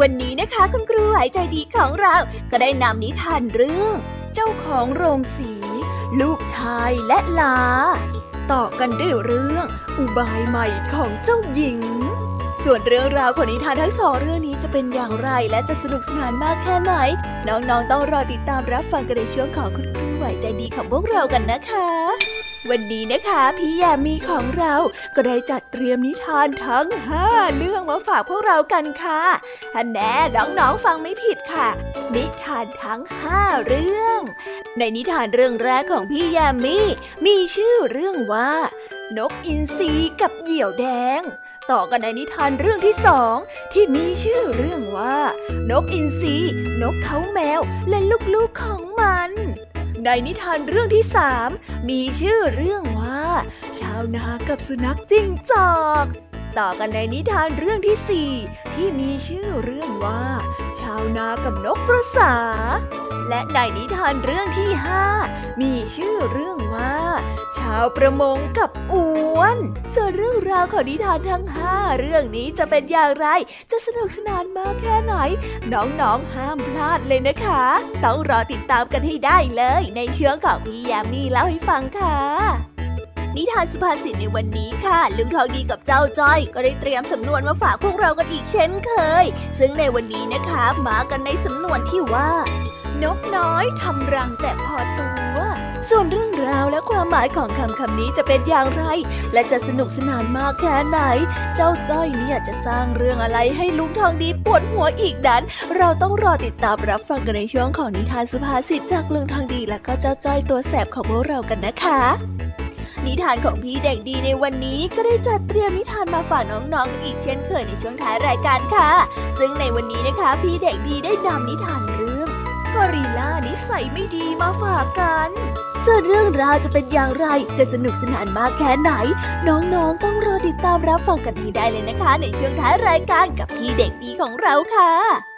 วันนี้นะคะคุณครูหายใจดีของเราก็ได้นำนิทานเรื่อง เจ้าของโรงสี ลูกชายและลา ต่อกันด้วยเรื่อง อุบายใหม่ของเจ้าหญิง ส่วนเรื่องราวของนิทานทั้งสองเรื่องนี้จะเป็นอย่างไรและจะสนุกสนานมากแค่ไหน น้องๆต้องรอติดตามรับฟังกันในช่วงของคุณครูไหวใจดีของพวกเรากันนะคะ วันนี้นะคะพี่ยามีของเราก็ได้จัดเตรียมนิทานทั้งห้าเรื่องมาฝากพวกเรากันค่ะท่านแน่น้องๆฟังไม่ผิดค่ะ นิทานทั้งห้าเรื่อง ในนิทานเรื่องแรกของพี่ยามีมีชื่อเรื่องว่า นกอินทรีกับเหยี่ยวแดง ต่อกันในนิทานเรื่องที่สองที่มีชื่อเรื่องว่า นกอินทรีนกเขาแมวและลูกๆของมัน ในนิทานเรื่องที่สามมีชื่อเรื่องว่า ชาวนากับสุนัขจิ้งจอก ต่อกันในนิทานเรื่องที่สี่ที่มีชื่อเรื่องว่า ชาวนากับนกกระสา และในนิทานเรื่องที่ห้ามีชื่อเรื่องว่า ชาวประมงกับอ้วน ส่วนเรื่องราวของนิทานทั้งห้าเรื่องนี้จะเป็นอย่างไร จะสนุกสนานมากแค่ไหน น้องๆห้ามพลาดเลยนะคะ ต้องรอติดตามกันให้ได้เลย ในเชื้อของพี่ยามีเล่าให้ฟังค่ะ นิทานสุภาษิตในวันนี้ค่ะ ลุงทองดีกับเจ้าจ้อย ก็ได้เตรียมสำนวนมาฝากพวกเรากันอีกเช่นเคย ซึ่งในวันนี้นะคะมากันในสำนวนที่ว่า นกน้อยทำรังแต่พอตัว ส่วนเรื่องราวและความหมายของคำคำนี้จะเป็นอย่างไร และจะสนุกสนานมากแค่ไหน เจ้าจ้อยเนี่ยจะสร้างเรื่องอะไรให้ลุงทองดีปวดหัวอีกนั้น เราต้องรอติดตามรับฟังกันในช่วงของนิทานสุภาษิตจากลุงทองดีและก็เจ้าจ้อยตัวแสบของพวกเรากันนะคะ นิทานของพี่เด็กดีในวันนี้ก็ได้จัดเตรียมนิทานมาฝากน้องๆกันอีกเช่นเคยในช่วงท้ายรายการค่ะ ซึ่งในวันนี้นะคะ พี่เด็กดีได้นำนิทานเรื่องกอริลลานิสัยไม่ดีมาฝากกัน ส่วนเรื่องราวจะเป็นอย่างไรจะสนุกสนานมากแค่ไหน น้องๆต้องรอติดตามรับฟังกันให้ได้เลยนะคะ ในช่วงท้ายรายการกับพี่เด็กดีของเราค่ะ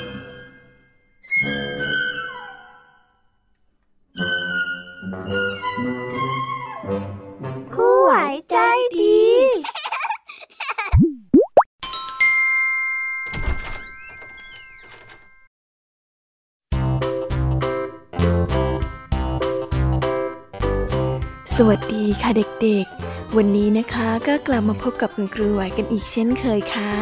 วัสดีค่ะเด็กๆ วันนี้นะคะก็กลับมาพบกับคุณครูไหวกันอีกเช่นเคยค่ะ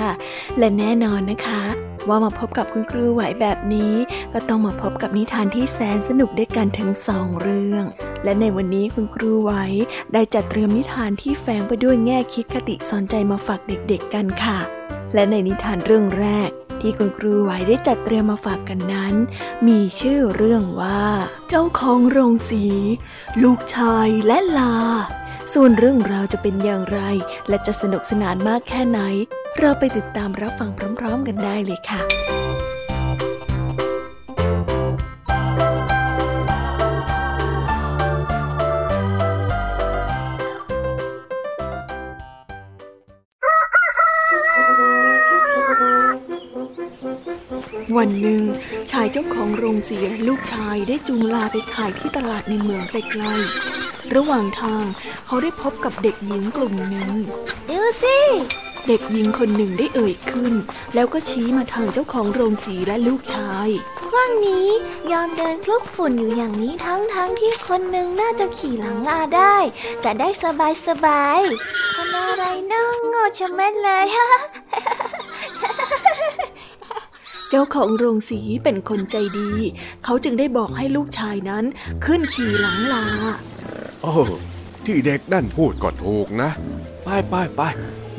และแน่นอนนะคะ ว่ามาพบกับคุณครูไหวแบบนี้ ก็ต้องมาพบกับนิทานที่แสนสนุกด้วยกันทั้งสองเรื่อง และในวันนี้คุณครูไหวได้จัดเตรียมนิทานที่แฝงไปด้วยแง่คิดคติสอนใจมาฝากเด็กๆกันค่ะ และในนิทานเรื่องแรก ที่คุณครูไหวได้จัดเตรียมมาฝากกันนั้น มีชื่อเรื่องว่า เจ้าของโรงสี ลูกชายและลา ส่วนเรื่องราวจะเป็นอย่างไร และจะสนุกสนานมากแค่ไหน เราไปติดตามรับฟังพร้อม ๆ กันได้เลยค่ะ วันหนึ่ง ชายเจ้าของโรงสีและลูกชายได้จูงลาไปขายที่ตลาดในเมืองไกลๆ ระหว่างทางเขาได้พบกับเด็กหญิงกลุ่มหนึ่งดูสิเด็กหญิงคนหนึ่งได้เอ่ยขึ้น แล้วก็ชี้มาทางเจ้าของโรงสีและลูกชาย ว่างนี้ยอมเดินคลุกฝุ่นอยู่อย่างนี้ทั้งๆทที่คนหนึ่งน่าจะขี่หลังลาได้ จะได้สบายสบายคนอะไรนั่งงอชะแม่เลยฮะ เจ้าของโรงสีเป็นคนใจดี เขาจึงได้บอกให้ลูกชายนั้นขึ้นขี่หลังลาโอ้ที่เด็กนั่นพูดก็ถูกนะ ไปไปไป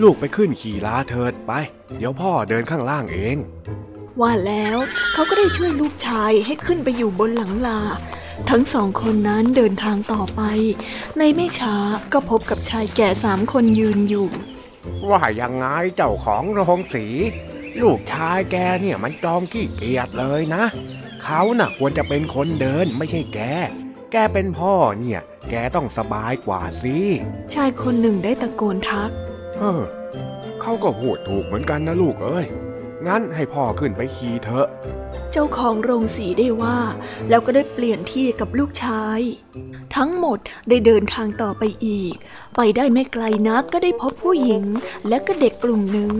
ลูกไปขึ้นขี่ลาเถิดไป เดี๋ยวพ่อเดินข้างล่างเอง ว่าแล้วเขาก็ได้ช่วยลูกชายให้ขึ้นไปอยู่บนหลังลา ทั้งสองคนนั้นเดินทางต่อไป ในไม่ช้าก็พบกับชายแก่สามคนยืนอยู่ ว่ายังไงเจ้าของโรงสี ลูกชายแกเนี่ยมันจอมขี้เกียจเลยนะ เขาน่ะควรจะเป็นคนเดินไม่ใช่แก แกเป็นพ่อเนี่ย แกต้องสบายกว่าสิชายคนหนึ่งได้ตะโกนทัก เออเขาก็พูดถูกเหมือนกันนะลูกเอ้ย งั้นให้พ่อขึ้นไปขี่เถอะ เจ้าของโรงสีได้ว่า แล้วก็ได้เปลี่ยนที่กับลูกชาย ทั้งหมดได้เดินทางต่อไปอีก ไปได้ไม่ไกลนักก็ได้พบผู้หญิงและก็เด็กกลุ่มหนึ่ง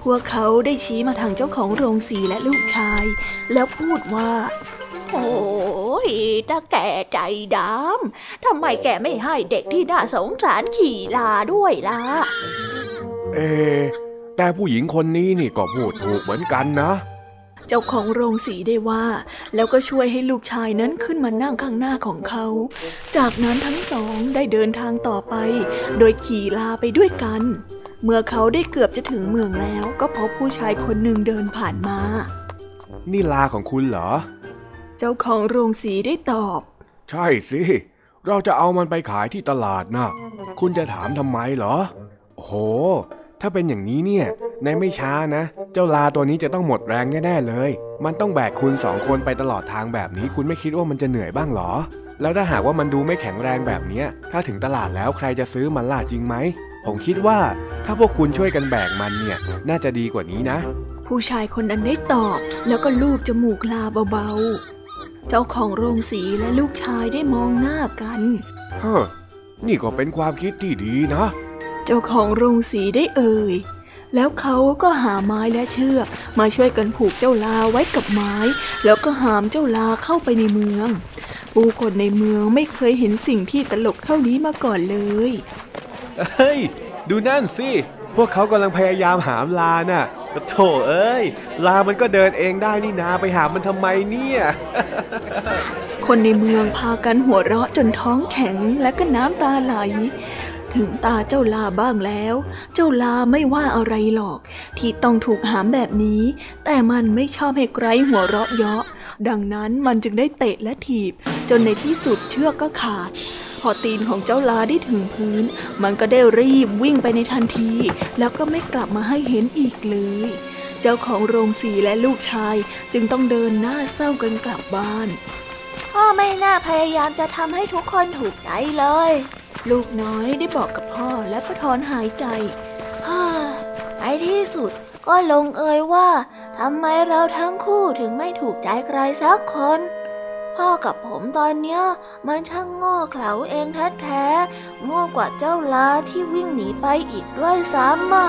พวกเขาได้ชี้มาทางเจ้าของโรงสีและลูกชาย แล้วพูดว่า โอ้ยตาแก่ใจดำทำไมแกไม่ให้เด็กที่น่าสงสารขี่ลาด้วยล่ะ เอ แต่ผู้หญิงคนนี้นี่ก็พูดถูกเหมือนกันนะ เจ้าของโรงสีได้ว่า แล้วก็ช่วยให้ลูกชายนั้นขึ้นมานั่งข้างหน้าของเขา จากนั้นทั้งสองได้เดินทางต่อไป โดยขี่ลาไปด้วยกัน เมื่อเขาได้เกือบจะถึงเมืองแล้วก็พบผู้ชายคนหนึ่งเดินผ่านมา นี่ลาของคุณเหรอ เจ้าของโรงสีได้ตอบ ใช่สิเราจะเอามันไปขายที่ตลาดนะคุณจะถามทำไมเหรอ โห ถ้าเป็นอย่างนี้เนี่ย ในไม่ช้านะ เจ้าลาตัวนี้จะต้องหมดแรงแน่ๆเลย มันต้องแบกคุณสองคนไปตลอดทางแบบนี้ คุณไม่คิดว่ามันจะเหนื่อยบ้างหรอ แล้วถ้าหากว่ามันดูไม่แข็งแรงแบบนี้ ถ้าถึงตลาดแล้วใครจะซื้อมันล่ะจริงไหม ผมคิดว่าถ้าพวกคุณช่วยกันแบกมันเนี่ย น่าจะดีกว่านี้นะ ผู้ชายคนนั้นได้ตอบ แล้วก็ลูบจมูกลาเบาๆ เจ้าของโรงสีและลูกชายได้มองหน้ากัน เฮ้นี่ก็เป็นความคิดที่ดีนะ เจ้าของโรงสีได้เอ่ย แล้วเขาก็หาไม้และเชือก มาช่วยกันผูกเจ้าลาไว้กับไม้ แล้วก็หามเจ้าลาเข้าไปในเมือง ผู้คนในเมืองไม่เคยเห็นสิ่งที่ตลกเท่านี้มาก่อนเลย เฮ้ย ดูนั่นสิ พวกเขากำลังพยายามหามลาน่ะโถเอ้ย ลามันก็เดินเองได้นี่นาไปหามันทำไมเนี่ย คนในเมืองพากันหัวเราะจนท้องแข็งและก็น้ำตาไหล ถึงตาเจ้าลาบ้างแล้ว เจ้าลาไม่ว่าอะไรหรอก ที่ต้องถูกหามแบบนี้ แต่มันไม่ชอบให้ไกรหัวเราะเยาะ ดังนั้นมันจึงได้เตะและถีบ จนในที่สุดเชือกก็ขาด พอตีนของเจ้าลาได้ถึงพื้น มันก็ได้รีบวิ่งไปในทันที แล้วก็ไม่กลับมาให้เห็นอีกเลยเจ้าของโรงสีและลูกชายจึงต้องเดินหน้าเศร้ากันกลับบ้าน พ่อไม่น่าพยายามจะทำให้ทุกคนถูกใจเลย ลูกน้อยได้บอกกับพ่อและก็ถอนหายใจฮ่าในที่สุดก็ลงเอยว่าทำไมเราทั้งคู่ถึงไม่ถูกใจใครสักคน พ่อกับผมตอนเนี้ยมันช่างโง่เขลาเองแท้ๆโง่กว่าเจ้าลาที่วิ่งหนีไปอีกด้วยซ้ำอะ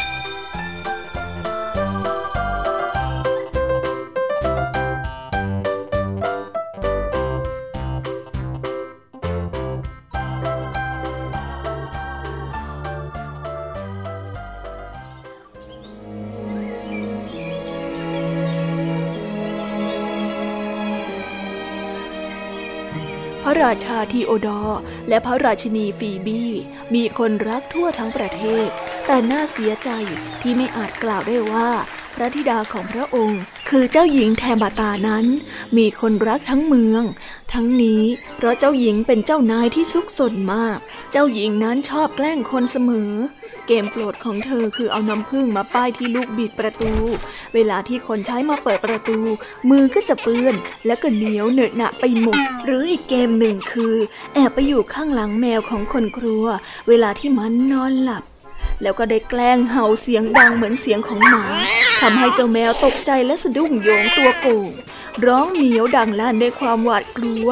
ระราชาทีโอดอร์และพระราชินีฟีบีมีคนรักทั่วทั้งประเทศ แต่น่าเสียใจที่ไม่อาจกล่าวได้ว่า พระธิดาของพระองค์ คือเจ้าหญิงแทมบาตานั้น มีคนรักทั้งเมือง ทั้งนี้เพราะเจ้าหญิงเป็นเจ้านายที่ซุกซนมาก เจ้าหญิงนั้นชอบแกล้งคนเสมอ เกมโปรดของเธอคือเอาน้ำผึ้งมาป้ายที่ลูกบิดประตู เวลาที่คนใช้มาเปิดประตู มือก็จะเปื้อน และก็เหนียวเหนอะหนะไปหมด หรืออีกเกมหนึ่งคือ แอบไปอยู่ข้างหลังแมวของคนครัว เวลาที่มันนอนหลับ แล้วก็ได้แกล้งเห่าเสียงดังเหมือนเสียงของหมาทำให้เจ้าแมวตกใจและสะดุ้งโยงตัวโก่งร้องเหนียวดังลั่นด้วยความหวาดกลัว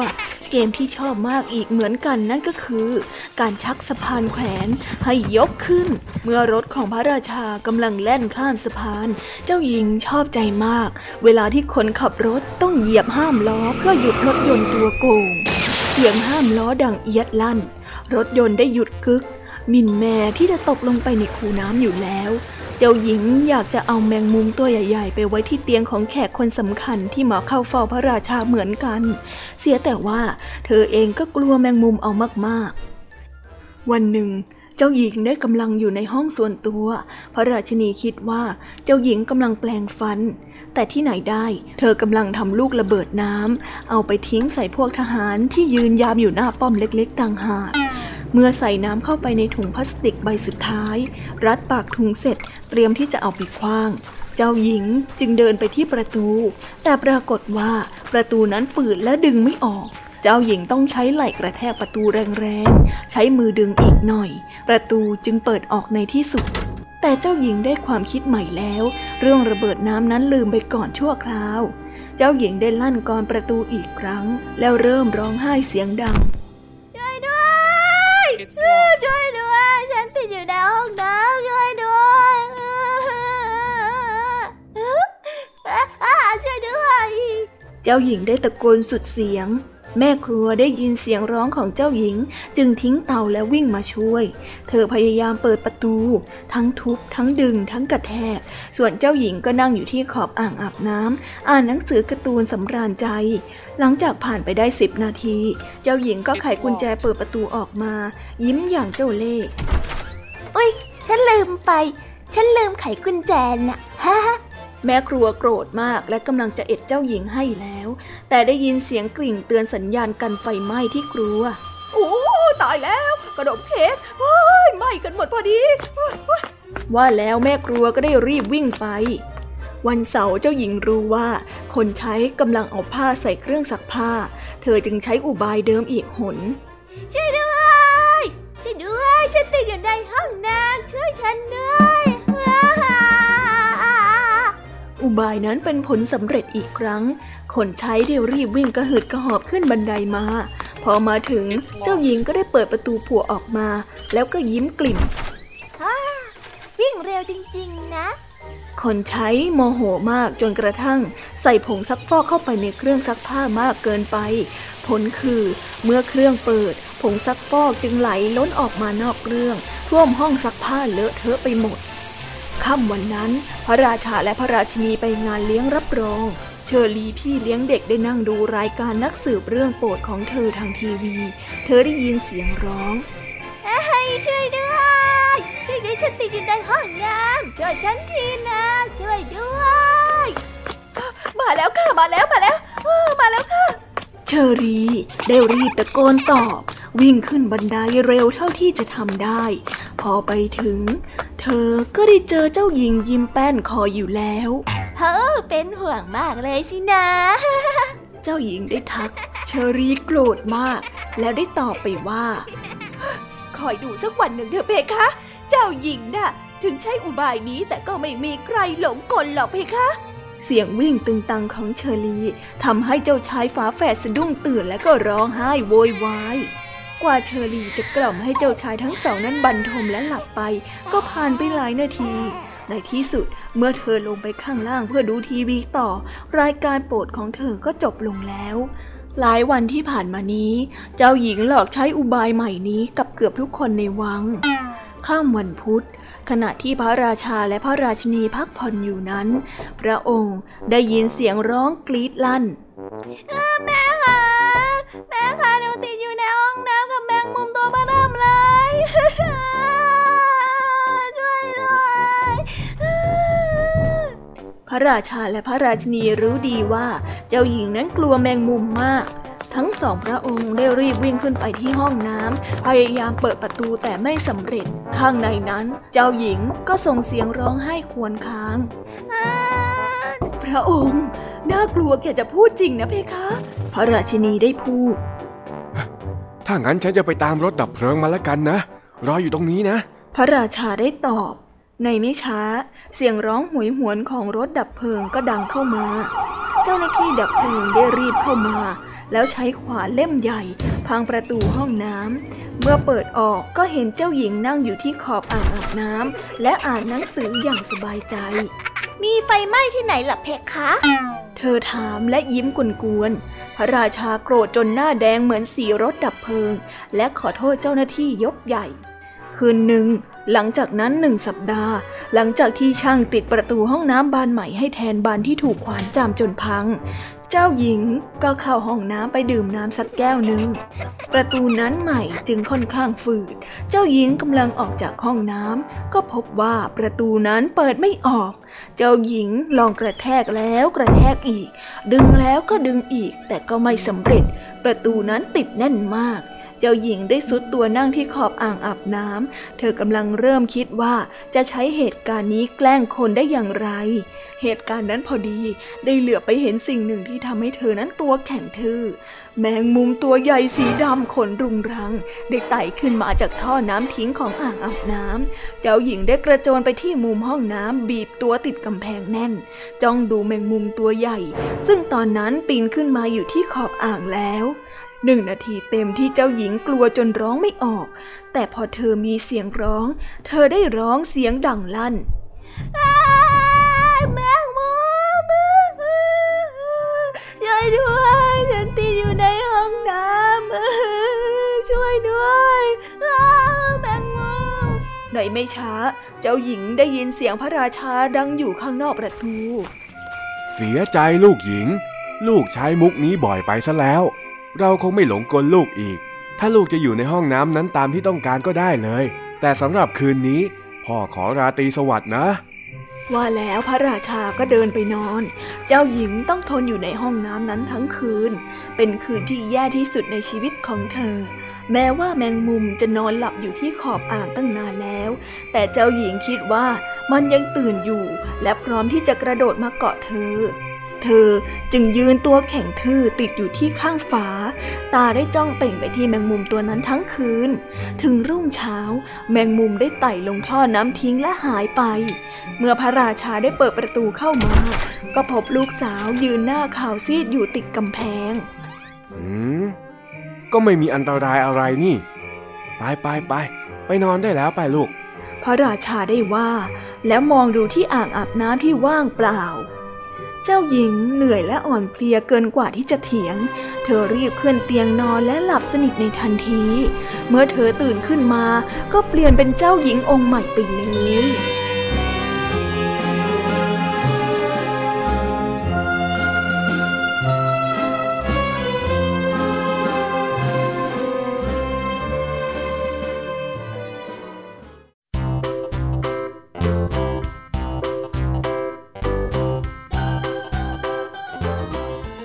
เกมที่ชอบมากอีกเหมือนกันนั่นก็คือ การชักสะพานแขวนให้ยกขึ้น เมื่อรถของพระราชากำลังแล่นข้ามสะพาน เจ้าหญิงชอบใจมาก เวลาที่คนขับรถต้องเหยียบห้ามล้อเพื่อหยุดรถยนต์ตัวโกง เสียงห้ามล้อดังเอียดลั่น รถยนต์ได้หยุดกึก มินแม่ที่จะตกลงไปในคูน้ำอยู่แล้ว เจ้าหญิงอยากจะเอาแมงมุมตัวใหญ่ๆ ไปไว้ที่เตียงของแขกคนสำคัญที่มาเข้าเฝ้าพระราชาเหมือนกัน เสียแต่ว่าเธอเองก็กลัวแมงมุมเอามากๆ วันหนึ่งเจ้าหญิงได้กำลังอยู่ในห้องส่วนตัว พระราชนีคิดว่าเจ้าหญิงกำลังแปลงฟัน แต่ที่ไหนได้ เธอกำลังทำลูกระเบิดน้ำ เอาไปทิ้งใส่พวกทหารที่ยืนยามอยู่หน้าป้อมเล็กๆต่างหาก เมื่อใส่น้ำเข้าไปในถุงพลาสติกใบสุดท้าย รัดปากถุงเสร็จเตรียมที่จะเอาไปคว้าง เจ้าหญิงจึงเดินไปที่ประตู แต่ปรากฏว่าประตูนั้นฝืดและดึงไม่ออก เจ้าหญิงต้องใช้ไหล่กระแทกประตูแรงๆ ใช้มือดึงอีกหน่อย ประตูจึงเปิดออกในที่สุด แต่เจ้าหญิงได้ความคิดใหม่แล้ว เรื่องระเบิดน้ำนั้นลืมไปก่อนชั่วคราว เจ้าหญิงได้ลั่นกรประตูอีกครั้ง แล้วเริ่มร้องไห้เสียงดัง ช่วยด้วยฉันติดอยู่ในห้องน้ำช่วยด้วยช่วยด้วยเจ้าหญิงได้ตะโกนสุดเสียง แม่ครัวได้ยินเสียงร้องของเจ้าหญิง จึงทิ้งเตาและวิ่งมาช่วย เธอพยายามเปิดประตู ทั้งทุบ ทั้งดึง ทั้งกระแทก ส่วนเจ้าหญิงก็นั่งอยู่ที่ขอบอ่างอาบน้ำอ่านหนังสือการ์ตูนสำราญใจ หลังจากผ่านไปได้สิบนาที เจ้าหญิงก็ไขกุญแจเปิดประตูออกมา ยิ้มอย่างเจ้าเล่ห์อุ้ยฉันลืมไป ฉันลืมไขกุญแจน่ะฮ่า แม่ครัวโกรธมากและกำลังจะเอ็ดเจ้าหญิงให้แล้ว แต่ได้ยินเสียงกริ่งเตือนสัญญาณกันไฟไหม้ที่ครัว โอ้ตายแล้วขนมเค้กไหม้กันหมดพอดี ว่าแล้วแม่ครัวก็ได้รีบวิ่งไป วันเสาร์เจ้าหญิงรู้ว่า คนใช้กำลังเอาผ้าใส่เครื่องซักผ้า เธอจึงใช้อุบายเดิมอีกหนช่วยด้วยช่วยด้วย ฉันติดอยู่ในห้องน้ำช่วยฉันด้วย อุบายนั้นเป็นผลสำเร็จอีกครั้ง คนใช้ได้รีบวิ่งกระหืดกระหอบขึ้นบันไดมา พอมาถึงเจ้าหญิงก็ได้เปิดประตูผัวออกมา แล้วก็ยิ้มกลิ่มวิ่งเร็วจริง ๆ นะ คนใช้โมโหมากจนกระทั่ง ใส่ผงซักฟอกเข้าไปในเครื่องซักผ้ามากเกินไป ผลคือเมื่อเครื่องเปิด ผงซักฟอกจึงไหลล้นออกมานอกเครื่องท่วมห้องซักผ้าเลอะเทอะไปหมด ค่ำวันนั้น พระราชาและพระราชินีไปงานเลี้ยงรับรอง เชอรีพี่เลี้ยงเด็กได้นั่งดูรายการนักสืบเรื่องโปรดของเธอทางทีวี เธอได้ยินเสียงร้องเฮ้ยช่วยด้วยช่วยด้วยฉันติดอยู่ในห้องน้ำช่วยฉันทีนะช่วยด้วย มาแล้วค่ะมาแล้วมาแล้วมาแล้วค่ะ เชอรีได้รีบตะโกนตอบ วิ่งขึ้นบันไดเร็วเท่าที่จะทำได้ พอไปถึง เธอก็ได้เจอเจ้าหญิงยิ้มแป้นคออยู่แล้วเธอเป็นห่วงมากเลยสินะ เจ้าหญิงได้ทัก เชอรีโกรธมาก แล้วได้ตอบไปว่า คอยดูสักวันหนึ่งเถอะเพคะ เจ้าหญิงน่ะ ถึงใช้อุบายนี้แต่ก็ไม่มีใครหลงกลหรอกเพคะ เสียงวิ่งตึงตังของเชอรี่ทำให้เจ้าชายฝาแฝดสะดุ้งตื่นและก็ร้องไห้โวยวายกว่าเชอรี่จะกล่อมให้เจ้าชายทั้งสองนั้นบันทมและหลับไป ก็ผ่านไปหลายนาที ในที่สุดเมื่อเธอลงไปข้างล่างเพื่อดูทีวีต่อ รายการโปรดของเธอก็จบลงแล้วหลายวันที่ผ่านมานี้ เจ้าหญิงหลอกใช้อุบายใหม่นี้กับเกือบทุกคนในวัง ข้ามวันพุธ ขณะที่พระราชาและพระราชินีพักผ่อนอยู่นั้น พระองค์ได้ยินเสียงร้องกรีดลั่นแม่คะแม่คะหนูติดอยู่ในห้องน้ำกับแมงมุมตัวบ้าเริ่มเลยช่วยด้วยพระราชาและพระราชินีรู้ดีว่า เจ้าหญิงนั้นกลัวแมงมุมมาก ทั้งสองพระองค์ได้รีบวิ่งขึ้นไปที่ห้องน้ำพยายามเปิดประตูแต่ไม่สำเร็จ ข้างในนั้นเจ้าหญิงก็ส่งเสียงร้องไห้ครวญค้าง พระองค์ น่ากลัวแกจะพูดจริงนะเพคะ พระราชินีได้พูด ถ้างั้นฉันจะไปตามรถดับเพลิงมาแล้วกันนะ รออยู่ตรงนี้นะ พระราชาได้ตอบ ในไม่ช้า เสียงร้องหวยหวนของรถดับเพลิงก็ดังเข้ามา เจ้าหน้าที่ดับเพลิงได้รีบเข้ามา แล้วใช้ขวานเล่มใหญ่ พังประตูห้องน้ำ เมื่อเปิดออกก็เห็นเจ้าหญิงนั่งอยู่ที่ขอบอ่างอาบน้ำและอ่านหนังสืออย่างสบายใจ มีไฟไหม้ที่ไหนล่ะเพคะ เธอถามและยิ้มกวนๆพระราชาโกรธจนหน้าแดงเหมือนสีรถดับเพลิง และขอโทษเจ้าหน้าที่ยกใหญ่ คืนหนึ่ง หลังจากนั้นหนึ่งสัปดาห์ หลังจากที่ช่างติดประตูห้องน้ำบานใหม่ให้แทนบานที่ถูกขวานจามจนพัง เจ้าหญิงก็เข้าห้องน้ำไปดื่มน้ำสักแก้วหนึ่ง ประตูนั้นใหม่จึงค่อนข้างฝืด เจ้าหญิงกำลังออกจากห้องน้ำก็พบว่าประตูนั้นเปิดไม่ออก เจ้าหญิงลองกระแทกแล้วกระแทกอีก ดึงแล้วก็ดึงอีกแต่ก็ไม่สำเร็จ ประตูนั้นติดแน่นมาก เจ้าหญิงได้สุดตัวนั่งที่ขอบอ่างอาบน้ำ เธอกำลังเริ่มคิดว่าจะใช้เหตุการณ์นี้แกล้งคนได้อย่างไร เหตุการณ์นั้นพอดี ได้เหลือไปเห็นสิ่งหนึ่งที่ทำให้เธอนั้นตัวแข็งทื่อ แมงมุมตัวใหญ่สีดำขนรุงรัง ได้ไต่ขึ้นมาจากท่อน้ำทิ้งของอ่างอาบน้ำ เจ้าหญิงได้กระโจนไปที่มุมห้องน้ำบีบตัวติดกำแพงแน่น จ้องดูแมงมุมตัวใหญ่ ซึ่งตอนนั้นปีนขึ้นมาอยู่ที่ขอบอ่างแล้ว หนึ่งนาทีเต็มที่เจ้าหญิงกลัวจนร้องไม่ออก แต่พอเธอมีเสียงร้อง เธอได้ร้องเสียงดังลั่นแมงมุมช่วยด้วยฉันติดอยู่ในห้องน้ำช่วยด้วยแมงมุมในไม่ช้า เจ้าหญิงได้ยินเสียงพระราชาดังอยู่ข้างนอกประตู เสียใจลูกหญิง ลูกใช้มุกนี้บ่อยไปซะแล้ว เราคงไม่หลงกลลูกอีก ถ้าลูกจะอยู่ในห้องน้ำนั้นตามที่ต้องการก็ได้เลย แต่สำหรับคืนนี้พ่อขอราตรีสวัสดิ์นะ ว่าแล้วพระราชาก็เดินไปนอน เจ้าหญิงต้องทนอยู่ในห้องน้ำนั้นทั้งคืน เป็นคืนที่แย่ที่สุดในชีวิตของเธอ แม้ว่าแมงมุมจะนอนหลับอยู่ที่ขอบอ่างตั้งนานแล้ว แต่เจ้าหญิงคิดว่ามันยังตื่นอยู่ และพร้อมที่จะกระโดดมาเกาะเธอ เธอจึงยืนตัวแข็งทื่อติดอยู่ที่ข้างฝา ตาได้จ้องเป่งไปที่แมงมุมตัวนั้นทั้งคืน ถึงรุ่งเช้า แมงมุมได้ไต่ลงท่อน้ำทิ้งและหายไป เมื่อพระราชาได้เปิดประตูเข้ามา ก็พบลูกสาวยืนหน้าขาวซีดอยู่ติดกำแพง อืม ก็ไม่มีอันตรายอะไรนี่ ไปไปไปไปนอนได้แล้วไปลูก พระราชาได้ว่า แล้วมองดูที่อ่างอาบน้ำที่ว่างเปล่า เจ้าหญิงเหนื่อยและอ่อนเพลียเกินกว่าที่จะเถียง เธอรีบขึ้นเตียงนอนและหลับสนิทในทันที เมื่อเธอตื่นขึ้นมาก็เปลี่ยนเป็นเจ้าหญิงองค์ใหม่ไปเลย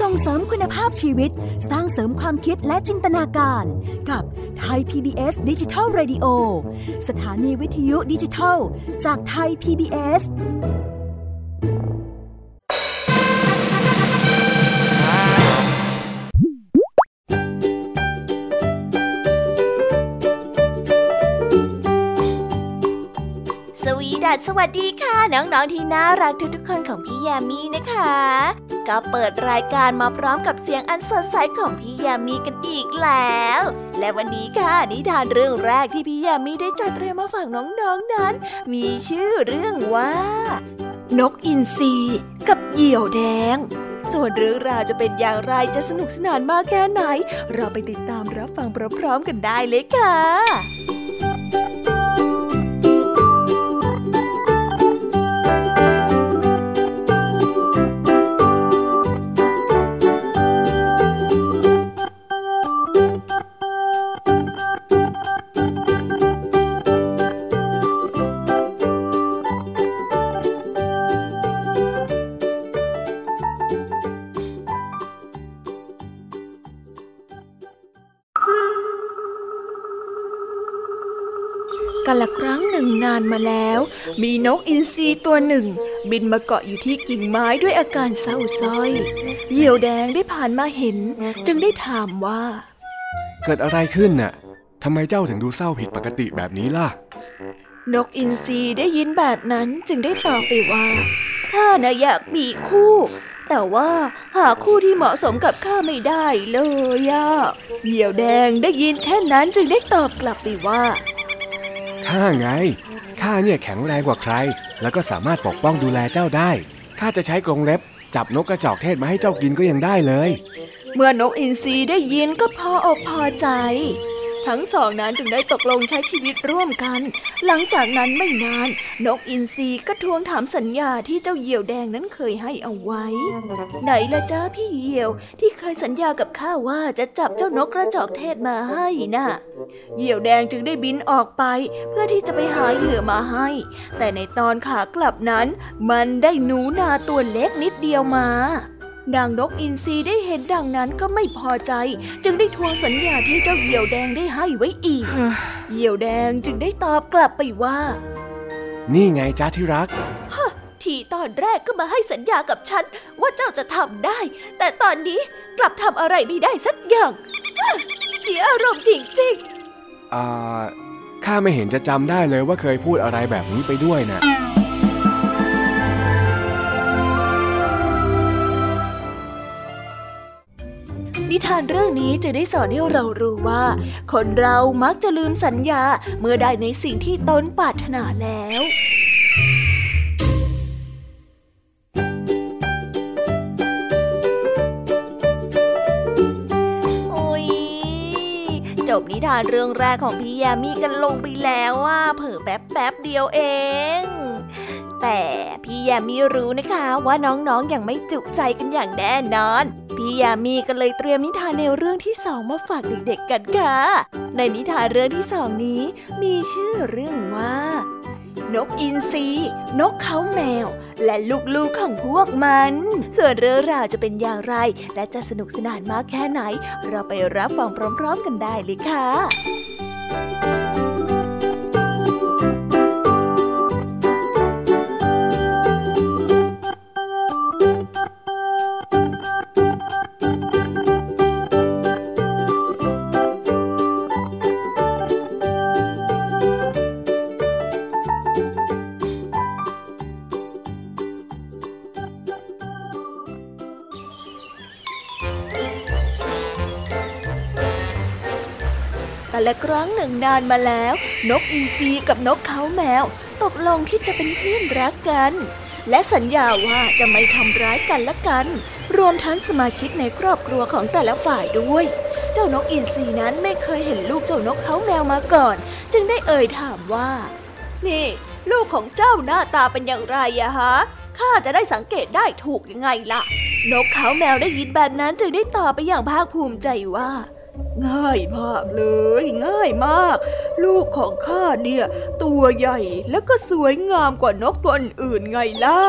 ส่งเสริมคุณภาพชีวิต สร้างเสริมความคิดและจินตนาการ กับไทย PBS ดิจิทัล Radio สถานีวิทยุดิจิทัล จากไทย PBS สวีดัสสวัสดีค่ะ น้อง ๆ ที่น่ารักทุกๆคนของพี่ยามีนะคะ ก็เปิดรายการมาพร้อมกับเสียงอันสดใสของพี่ยามีกันอีกแล้ว และวันนี้ค่ะนิทานเรื่องแรกที่พี่ยามีได้จัดเตรียมมาฝากน้องๆนนั้น มีชื่อเรื่องว่า นกอินทรีกับเหยี่ยวแดง ส่วนเรื่องราวจะเป็นอย่างไรจะสนุกสนานมากแค่ไหน เราไปติดตามรับฟังพร้อมๆกันได้เลยค่ะานมาแล้ว มีนกอินทรีตัวหนึ่ง บินมาเกาะอยู่ที่กิ่งไม้ด้วยอาการเศร้าส้อยเหยี่ยวแดงได้ผ่านมาเห็น จึงได้ถามว่า เกิดอะไรขึ้นน่ะทำไมเจ้าถึงดูเศร้าผิดปกติแบบนี้ล่ะ นกอินทรีได้ยินแบบนั้นจึงได้ตอบไปว่าข้าน่ะอยากมีคู่ แต่ว่าหาคู่ที่เหมาะสมกับข้าไม่ได้เลยอะเหยี่ยวแดงได้ยินเช่นนั้นจึงได้ตอบกลับไปว่าข้าไง ข้าเนี่ยแข็งแรงกว่าใคร แล้วก็สามารถปกป้องดูแลเจ้าได้ ข้าจะใช้กรงเล็บ จับนกกระจอกเทศมาให้เจ้ากินก็ยังได้เลย เมื่อนกอินทรีได้ยินก็พออกพอใจ ทั้งสองนั้นจึงได้ตกลงใช้ชีวิตร่วมกัน หลังจากนั้นไม่นาน นกอินทรีก็ทวงถามสัญญาที่เจ้าเหยี่ยวแดงนั้นเคยให้เอาไว้ ไหนละจ้าพี่เหยี่ยวที่เคยสัญญากับข้าว่าจะจับเจ้านกกระจอกเทศมาให้น่ะ เหยี่ยวแดงจึงได้บินออกไป เพื่อที่จะไปหาเหยื่อมาให้ แต่ในตอนขากลับนั้น มันได้หนูนาตัวเล็กนิดเดียวมา นางนกอินทรีได้เห็นดังนั้นก็ไม่พอใจ จึงได้ทวงสัญญาที่เจ้าเหยี่ยวแดงได้ให้ไว้อีก เหยี่ยวแดงจึงได้ตอบกลับไปว่า นี่ไงจ้าที่รักทีตอนแรกก็มาให้สัญญากับฉัน ว่าเจ้าจะทำได้ แต่ตอนนี้กลับทำอะไรไม่ได้สักอย่าง เสียอารมณ์จริงๆอ่าข้าไม่เห็นจะจำได้เลยว่าเคยพูดอะไรแบบนี้ไปด้วยนะ นิทานเรื่องนี้จะได้สอนให้เรารู้ว่า คนเรามักจะลืมสัญญาเมื่อได้ในสิ่งที่ตนปรารถนาแล้วจบนิทานเรื่องแรกของพี่ยามีกันลงไปแล้วว่าเผิ่แป๊บแป๊บเดียวเอง แต่พี่ยามีรู้นะคะว่าน้องๆออย่างไม่จุใจกันอย่างแน่นอน พี่ยามีก็เลยเตรียมนิทานในวเรื่องที่สองมาฝากเด็กๆกันค่ะ ในนิทานเรื่องที่สองนี้ มีชื่อเรื่องว่า นกอินทรีนกเขาแมว และลูกๆของพวกมัน ส่วนเรื่องราวจะเป็นอย่างไร และจะสนุกสนานมากแค่ไหน เราไปรับฟังพร้อม ๆ กันได้เลยค่ะ ละครั้งหนึ่งนานมาแล้ว นกอินทรีกับนกเขาแมว ตกลงที่จะเป็นเพื่อนรักกัน และสัญญาว่าจะไม่ทำร้ายกันละกัน รวมทั้งสมาชิกในครอบครัวของแต่ละฝ่ายด้วย เจ้านกอินทรีนั้นไม่เคยเห็นลูกเจ้านกเขาแมวมาก่อน จึงได้เอ่ยถามว่า นี่ ลูกของเจ้าหน้าตาเป็นอย่างไรอะฮะข้าจะได้สังเกตได้ถูกยังไงล่ะ นกเขาแมวได้ยินแบบนั้นจึงได้ตอบไปอย่างภาคภูมิใจว่า ง่ายมากเลย ง่ายมาก ลูกของข้าเนี่ย ตัวใหญ่แล้วก็สวยงามกว่านกตัวอื่นไงล่ะ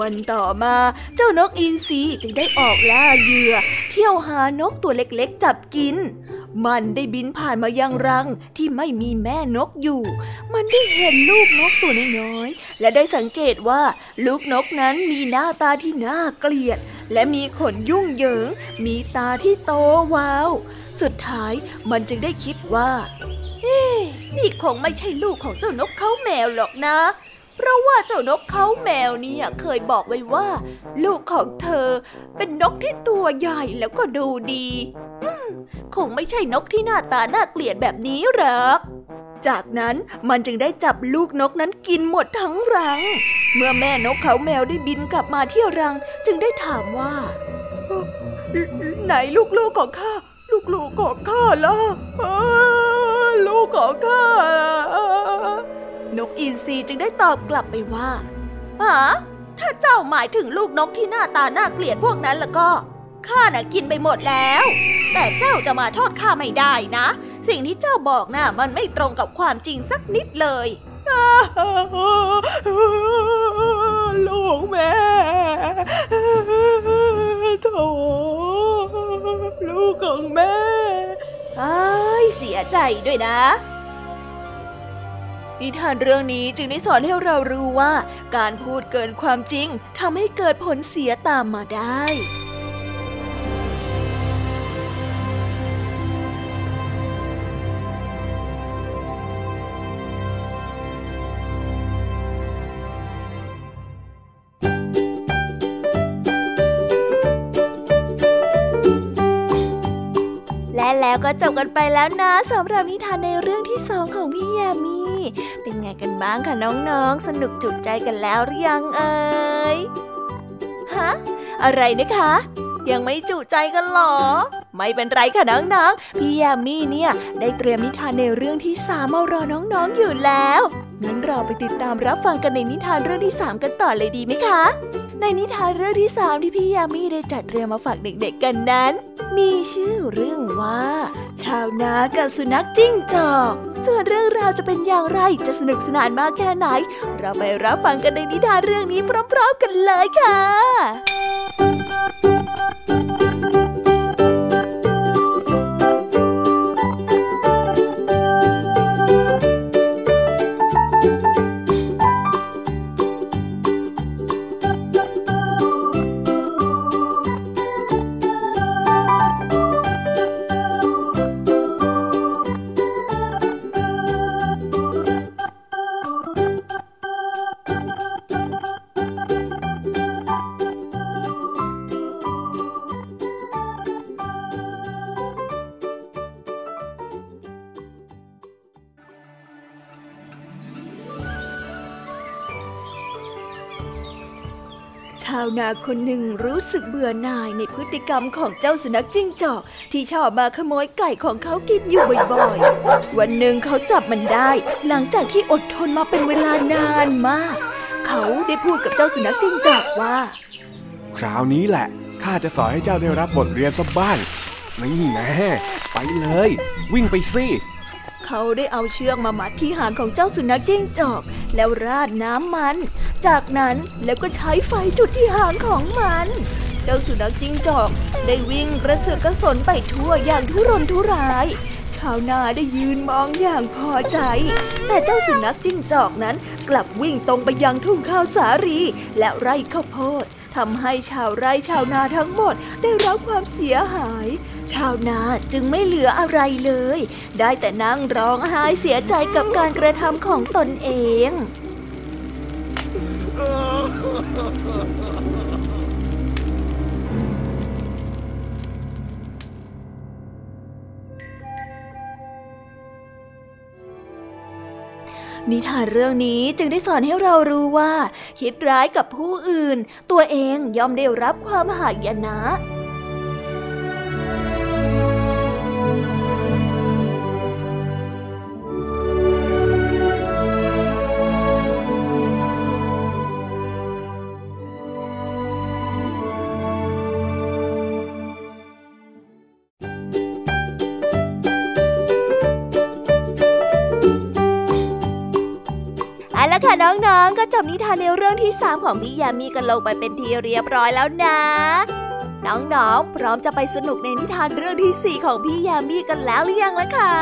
วันต่อมาเจ้านกอินทรีจึงได้ออกล่าเหยื่อ เที่ยวหานกตัวเล็กๆจับกิน มันได้บินผ่านมายังรังที่ไม่มีแม่นกอยู่ มันได้เห็นลูกนกตัวน้อยๆ และได้สังเกตว่าลูกนกนั้นมีหน้าตาที่น่าเกลียด และมีขนยุ่งเหยิง มีตาที่โตวาว สุดท้ายมันจึงได้คิดว่าเฮ้นี่คงไม่ใช่ลูกของเจ้านกเขาแมวหรอกนะ เพราะว่าเจ้านกเขาแมวเนี่ยเคยบอกไว้ว่า ลูกของเธอเป็นนกที่ตัวใหญ่แล้วก็ดูดีคงไม่ใช่นกที่หน้าตาน่าเกลียดแบบนี้หรอกจากนั้นมันจึงได้จับลูกนกนั้นกินหมดทั้งรัง เมื่อแม่นกเขาแมวได้บินกลับมาเที่ยวรัง จึงได้ถามว่า ไหนลูกๆของข้าลูกๆของข้าล่ะลูกของข้า นกอินทรีจึงได้ตอบกลับไปว่าฮะถ้าเจ้าหมายถึงลูกนกที่หน้าตาน่าเกลียดพวกนั้นแล้วก็ข้าน่ะกินไปหมดแล้ว แต่เจ้าจะมาโทษข้าไม่ได้นะ สิ่งที่เจ้าบอกน่ะมันไม่ตรงกับความจริงสักนิดเลยลูกแม่โถลูกของแม่ไอ้เสียใจด้วยนะ นิทานเรื่องนี้จึงได้สอนให้เรารู้ว่า การพูดเกินความจริงทำให้เกิดผลเสียตามมาได้แล้วก็จบกันไปแล้วนะสำหรับนิทานในเรื่องที่สองของพี่ยามี เป็นไงกันบ้างคะน้องๆ สนุกจุใจกันแล้วหรือยังเอ่ย ฮะ อะไรนะคะ ยังไม่จุใจกันหรอ ไม่เป็นไรค่ะน้องๆ พี่ยามีเนี่ย ได้เตรียมนิทานในเรื่องที่สามมารอน้องๆอยู่แล้ว งั้นเราไปติดตามรับฟังกันในนิทานเรื่องที่สามกันต่อเลยดีไหมคะ ในนิทานเรื่องที่สามที่พี่ยามีได้จัดเตรียมมาฝากเด็กๆกันนั้น มีชื่อเรื่องว่า ชาวนากับสุนัขจิ้งจอก ส่วนเรื่องราวจะเป็นอย่างไรจะสนุกสนานมากแค่ไหน เราไปรับฟังกันในนิทานเรื่องนี้พร้อม ๆ กันเลยค่ะ คนหนึ่งรู้สึกเบื่อหน่ายในพฤติกรรมของเจ้าสุนัขจิ้งจอกที่ชอบมาขโมยไก่ของเขากินอยู่บ่อยๆ วันหนึ่งเขาจับมันได้ หลังจากที่อดทนมาเป็นเวลานานมาก เขาได้พูดกับเจ้าสุนัขจิ้งจอกว่า คราวนี้แหละข้าจะสอนให้เจ้าได้รับบทเรียนสักบ้างนี่แน่ไปเลย วิ่งไปสิ เขาได้เอาเชือกมามัดที่หางของเจ้าสุนัขจิ้งจอก แล้วราดน้ำมัน จากนั้นแล้วก็ใช้ไฟจุดที่หางของมัน เจ้าสุนัขจิ้งจอก ได้วิ่งกระเสือกกระสนไปทั่วอย่างทุรนทุรายชาวนาได้ยืนมองอย่างพอใจ แต่เจ้าสุนัขจิ้งจอกนั้นกลับวิ่งตรงไปยังทุ่งข้าวสาลีและไร่ข้าวโพด ทำให้ชาวไร่ชาวนาทั้งหมดได้รับความเสียหาย ชาวนาจึงไม่เหลืออะไรเลย ได้แต่นั่งร้องไห้เสียใจกับการกระทำของตนเอง นิทานเรื่องนี้จึงได้สอนให้เรารู้ว่า คิดร้ายกับผู้อื่น ตัวเองย่อมได้รับความหายนะค่ะ ก็จบนิทานในเรื่องที่สามของพี่ยามีกันลงไปเป็นที่เรียบร้อยแล้วนะ น้องๆ พร้อมจะไปสนุกในนิทานเรื่องที่สี่ของพี่ยามีกันแล้วหรือยังล่ะคะ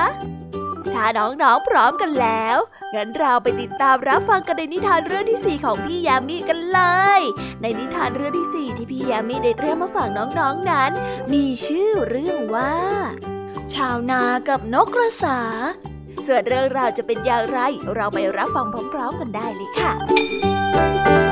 ถ้าน้องๆ พร้อมกันแล้ว งั้นเราไปติดตามรับฟังกันในนิทานเรื่องที่สี่ของพี่ยามีกันเลย ในนิทานเรื่องที่สี่ที่พี่ยามีได้เตรียมมาฝากน้องๆนั้น มีชื่อเรื่องว่า ชาวนากับนกกระสา ส่วนเรื่องราวจะเป็นอย่างไร เราไปรับฟังพร้อมๆกันได้เลยค่ะ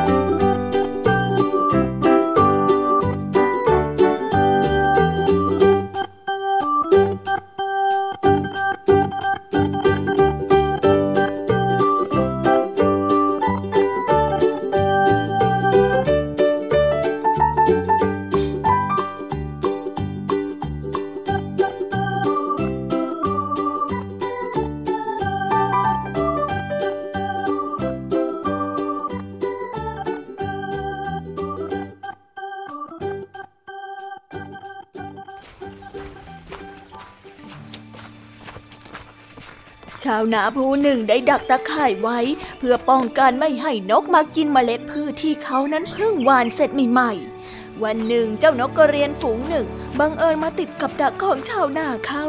นาผู้หนึ่งได้ดักตะข่ายไว้ เพื่อป้องกันไม่ให้นกมากินเมล็ดพืชที่เขานั้นเพิ่งหว่านเสร็จใหม่ๆ วันหนึ่งเจ้านกกระเรียนฝูงหนึ่งบังเอิญมาติดกับดักของชาวนาเข้า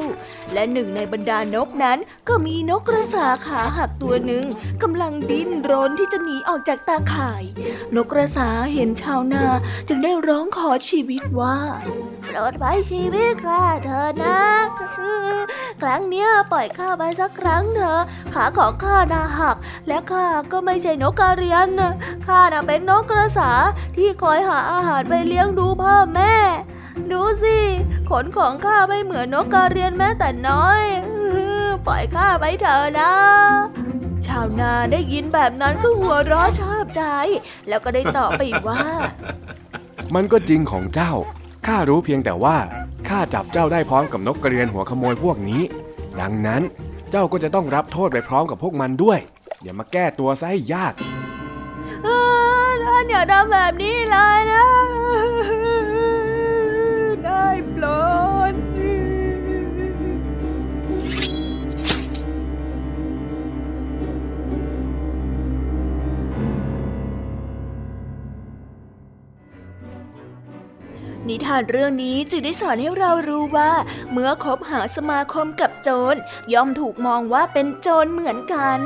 และหนึ่งในบรรดานกนั้นก็มีนกกระสาขาหักตัวหนึ่งกำลังดิ้นรนที่จะหนีออกจากตาข่าย นกกระสาเห็นชาวนาจึงได้ร้องขอชีวิตว่าโปรดไว้ชีวิตข้าเถอะนะครั้งเนี้ยปล่อยข้าไปสักครั้งเถอะขาของข้านาหัก และข้าก็ไม่ใช่นกกระเรียนข้าน่ะเป็นนกกระสาที่คอยหาอาหารไปเลี้ยลี้ยงดูพ่อแม่ ดูสิ ขนของข้าไม่เหมือนนกกระเรียนแม้แต่น้อย ปล่อยข้าไปเถอะนะ ชาวนาได้ยินแบบนั้นก็หัวเราะชอบใจ แล้วก็ได้ตอบไปว่า มันก็จริงของเจ้า ข้ารู้เพียงแต่ว่าข้าจับเจ้าได้พร้อมกับนกกระเรียนหัวขโมยพวกนี้ ดังนั้นเจ้าก็จะต้องรับโทษไปพร้อมกับพวกมันด้วยอย่ามาแก้ตัวซะให้ยากท่านอย่าทำแบบนี้เลยนะ นิทานเรื่องนี้จึงได้สอนให้เรารู้ว่า เมื่อคบหาสมาคมกับโจรย่อมถูกมองว่าเป็นโจรเหมือนกัน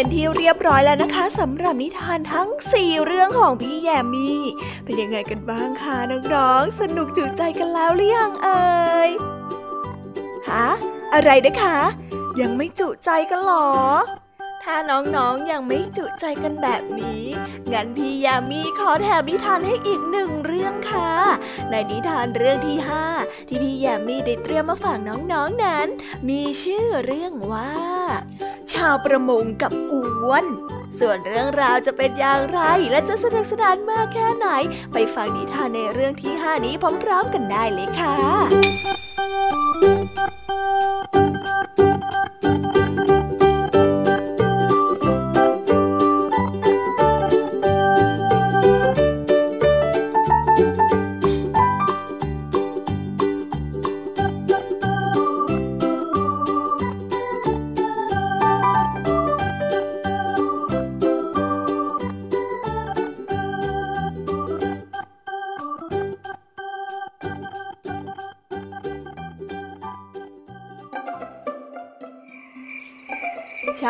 เป็นที่เรียบร้อยแล้วนะคะสำหรับนิทานทั้ง 4 เรื่องของพี่แยมมี่เป็นยังไงกันบ้างคะน้องๆสนุกจุใจกันแล้วหรือยังเอ่ยฮะอะไรนะคะ ยังไม่จุใจกันหรอ ถ้าน้องๆยังไม่จุใจกันแบบนี้ งั้นพี่ยามีขอแถมนิทานให้อีกหนึ่งเรื่องค่ะ ในนิทานเรื่องที่ห้าที่พี่ยามีได้เตรียมมาฝากน้องๆนนั้น มีชื่อเรื่องว่า ชาวประมงกับอ้วน ส่วนเรื่องราวจะเป็นอย่างไรและจะสนุกสนานมากแค่ไหน ไปฟังนิทานในเรื่องที่ห้านี้พร้อมๆกันได้เลยค่ะ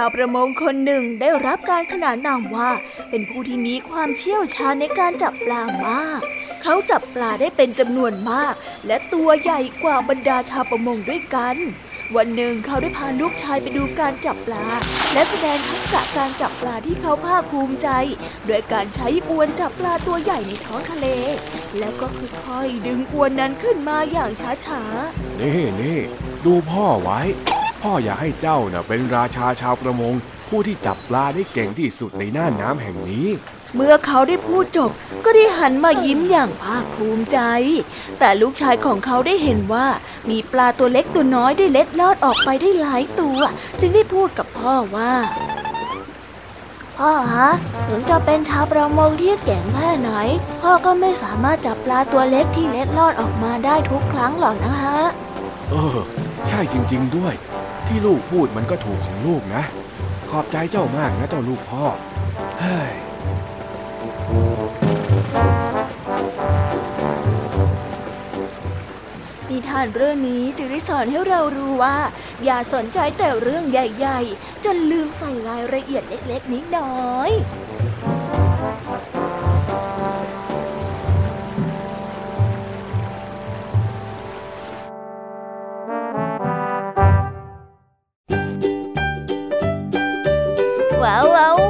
าวประมงคนหนึ่งได้รับการขนานนามว่า เป็นผู้ที่มีความเชี่ยวชาญในการจับปลามาก เขาจับปลาได้เป็นจำนวนมาก และตัวใหญ่กว่าบรรดาชาวประมงด้วยกัน วันหนึ่งเขาได้พาลูกชายไปดูการจับปลา และแสดงทักษะการจับปลาที่เขาภาคภูมิใจ โดยการใช้อวนจับปลาตัวใหญ่ในท้องทะเล แล้วก็ค่อยๆดึงอวนนั้นขึ้นมาอย่างช้าๆ นี่นี่ดูพ่อไว้ พ่ออยากให้เจ้าเน่ะเป็นราชาชาวประมง ผู้ที่จับปลาได้เก่งที่สุดในน่านน้ำแห่งนี้ เมื่อเขาได้พูดจบ ก็ได้หันมายิ้มอย่างภาคภูมิใจ แต่ลูกชายของเขาได้เห็นว่า มีปลาตัวเล็กตัวน้อยได้เล็ดลอดออกไปได้หลายตัว จึงได้พูดกับพ่อว่าพ่อฮะถึงจะเป็นชาวประมงที่เก่งแค่ไหน พ่อก็ไม่สามารถจับปลาตัวเล็กที่เล็ดลอดออกมาได้ทุกครั้งหรอกนะฮะ เออ ใช่จริง ๆ ด้วย ที่ลูกพูดมันก็ถูกของลูกนะ ขอบใจเจ้ามากนะเจ้าลูกพ่อ เฮ้ยนิทานเรื่องนี้จึงได้สอนให้เรารู้ว่า อย่าสนใจแต่เรื่องใหญ่ ๆ จนลืมใส่รายละเอียดเล็ก ๆ นิดน้อย จ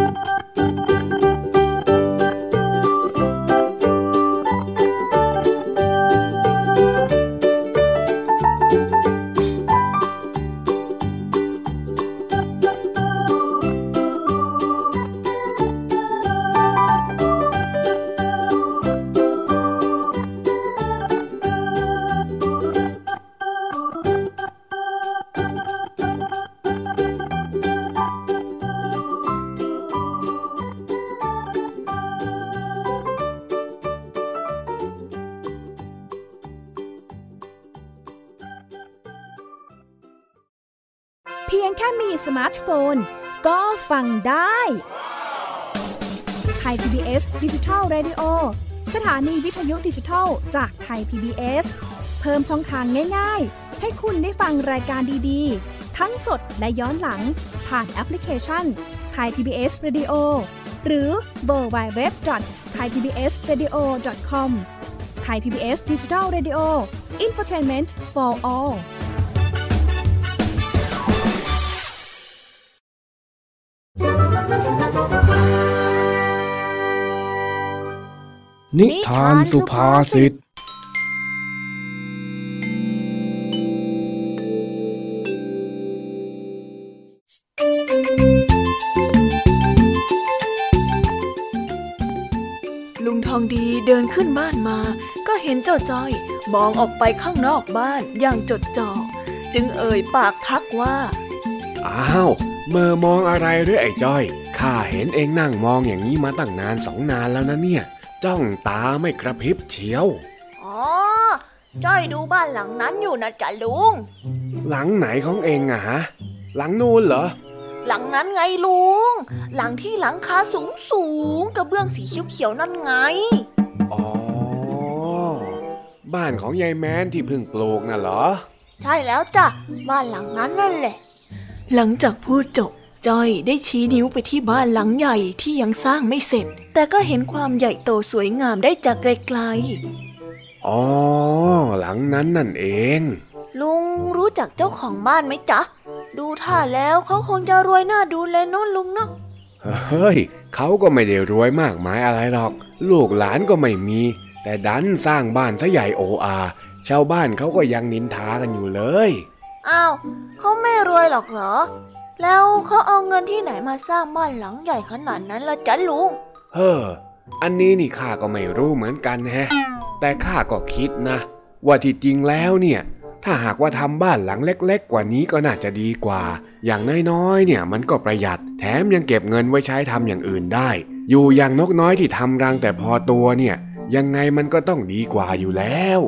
น ก็ฟังได้ไทย PBS Digital Radio สถานีวิทยุดิจิทัลจากไทย PBS เพิ่มช่องทางง่าย ๆ ให้คุณได้ฟังรายการดีๆ ทั้งสดและย้อนหลัง ผ่านแอปพลิเคชันไทย PBS Radio หรือเวอร์ไบเว็บไทยพีบีเอสเรดิโอคอมไทยพีบีเอสดิจิทัลเรดิโออินฟอร์ทนเมนต์ for all นิทานสุภาษิต ลุงทองดีเดินขึ้นบ้านมา ก็เห็นเจ้าจ้อยมองออกไปข้างนอกบ้านอย่างจดจ่อ จึงเอ่ยปากทักว่า อ้าวเมื่อมองอะไรหรือไอ้จ้อยขข้าเห็นเองนั่งมองอย่างนี้มาตั้งนานสองนานแล้วนะเนี่ย จ้องตาไม่กระพริบเชียว อ๋อ จ้อยดูบ้านหลังนั้นอยู่นะจ๊ะลุง หลังไหนของเองอะฮะ หลังนู้นเหรอ หลังนั้นไงลุง หลังที่หลังคาสูงสูงกระเบื้องสีเขียวๆนั่นไง อ๋อ บ้านของยายแม้นที่เพิ่งปลูกน่ะเหรอ ใช่แล้วจ้ะ บ้านหลังนั้นนั่นแหละ หลังจากพูดจบ จ้อยได้ชี้นิ้วไปที่บ้านหลังใหญ่ที่ยังสร้างไม่เสร็จ แต่ก็เห็นความใหญ่โตสวยงามได้จากไกลอ๋อ หลังนั้นนั่นเอง ลุงรู้จักเจ้าของบ้านไหมจ๊ะ ดูท่าแล้วเขาคงจะรวยหน้าดูเลยเน้นลุงเนาะ เฮ้ย เขาก็ไม่ได้รวยมากมายอะไรหรอก ลูกหลานก็ไม่มี แต่ดันสร้างบ้านซะใหญ่โออา ชาวบ้านเขาก็ยังนินทากันอยู่เลย อ้าวเขาไม่รวยหรอกเหรอ แล้วเขาเอาเงินที่ไหนมาสร้างบ้านหลังใหญ่ขนาดนั้นล่ะจ๊ะลุง เฮ้อ อันนี้นี่ข้าก็ไม่รู้เหมือนกันแฮะ แต่ข้าก็คิดนะ ว่าที่จริงแล้วเนี่ย ถ้าหากว่าทำบ้านหลังเล็ก ๆ กว่านี้ก็น่าจะดีกว่า อย่างน้อยๆเนี่ยมันก็ประหยัด แถมยังเก็บเงินไว้ใช้ทำอย่างอื่นได้ อยู่อย่างนกน้อยที่ทำรังแต่พอตัวเนี่ย ยังไงมันก็ต้องดีกว่าอยู่แล้ว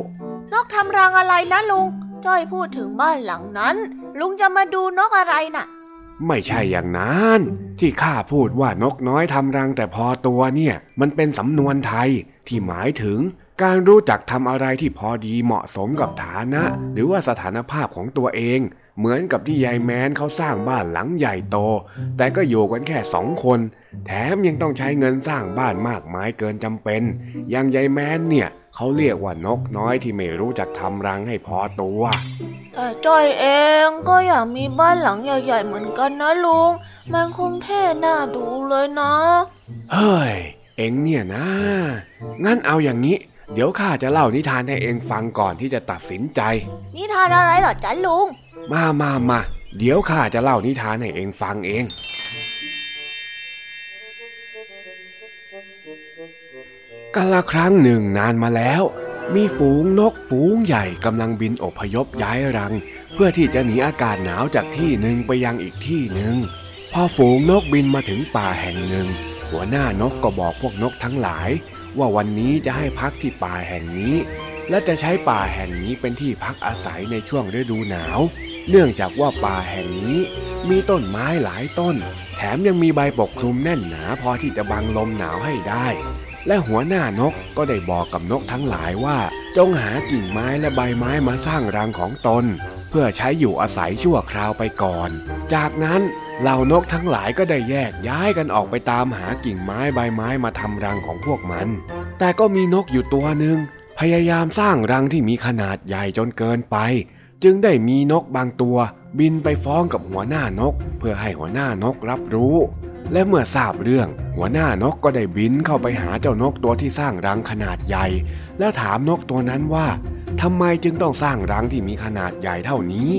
นกทำรังอะไรนะลุงจ้อยพูดถึงบ้านหลังนั้น ลุงจะมาดูนกอะไรน่ะ ไม่ใช่อย่างนั้น ที่ข้าพูดว่านกน้อยทำรังแต่พอตัวเนี่ย มันเป็นสำนวนไทยที่หมายถึงการรู้จักทำอะไรที่พอดีเหมาะสมกับฐานะ หรือว่าสถานภาพของตัวเอง เหมือนกับที่ยายแมนเขาสร้างบ้านหลังใหญ่โต แต่ก็อยู่กันแค่สองคน แถมยังต้องใช้เงินสร้างบ้านมากมายเกินจำเป็น อย่างยายแมนเนี่ย เขาเรียกว่านกน้อยที่ไม่รู้จักทำรังให้พอตัวแต่จ้อยเองก็อยากมีบ้านหลังใหญ่ ๆ เหมือนกันนะลุง มันคงเท่น่าดูเลยนะ เฮ้ย เอ็งเนี่ยนะ งั้นเอาอย่างนี้ เดี๋ยวข้าจะเล่านิทานให้เอ็งฟังก่อนที่จะตัดสินใจ นิทานอะไรเหรอจ๊ะลุง มามามา เดี๋ยวข้าจะเล่านิทานให้เอ็งฟังเอง กาละครั้งหนึ่งนานมาแล้ว มีฝูงนกฝูงใหญ่กำลังบินอพยพย้ายรัง เพื่อที่จะหนีอากาศหนาวจากที่หนึ่งไปยังอีกที่หนึ่งพอฝูงนกบินมาถึงป่าแห่งหนึ่ง หัวหน้านกก็บอกพวกนกทั้งหลาย ว่าวันนี้จะให้พักที่ป่าแห่งนี้ และจะใช้ป่าแห่งนี้เป็นที่พักอาศัยในช่วงฤดูหนาว เนื่องจากว่าป่าแห่งนี้ มีต้นไม้หลายต้น แถมยังมีใบปกคลุมแน่นหนาพอที่จะบังลมหนาวให้ได้ และหัวหน้านกก็ได้บอกกับนกทั้งหลายว่า จงหากิ่งไม้และใบไม้มาสร้างรังของตน เพื่อใช้อยู่อาศัยชั่วคราวไปก่อน จากนั้นเหล่านกทั้งหลายก็ได้แยกย้ายกันออกไปตามหากิ่งไม้ใบไม้มาทำรังของพวกมัน แต่ก็มีนกอยู่ตัวหนึ่งพยายามสร้างรังที่มีขนาดใหญ่จนเกินไป จึงได้มีนกบางตัว บินไปฟ้องกับหัวหน้านก เพื่อให้หัวหน้านกรับรู้ และเมื่อทราบเรื่อง หัวหน้านกก็ได้บินเข้าไปหาเจ้านกตัวที่สร้างรังขนาดใหญ่ แล้วถามนกตัวนั้นว่าทำไมจึงต้องสร้างรังที่มีขนาดใหญ่เท่านี้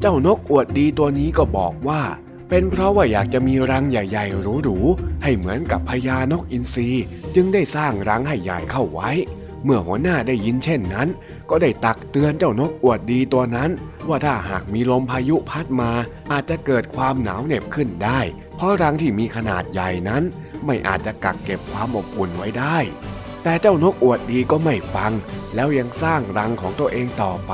เจ้านกอวดดีตัวนี้ก็บอกว่า เป็นเพราะว่าอยากจะมีรังใหญ่ๆหรูๆให้เหมือนกับพญานกอินทรีจึงได้สร้างรังให้ใหญ่เข้าไว้ เมื่อหัวหน้าได้ยินเช่นนั้น ก็ได้ตักเตือนเจ้านกอวดดีตัวนั้น ว่าถ้าหากมีลมพายุพัดมา อาจจะเกิดความหนาวเหน็บขึ้นได้ เพราะรังที่มีขนาดใหญ่นั้น ไม่อาจจะกักเก็บความอบอุ่นไว้ได้ แต่เจ้านกอวดดีก็ไม่ฟัง แล้วยังสร้างรังของตัวเองต่อไป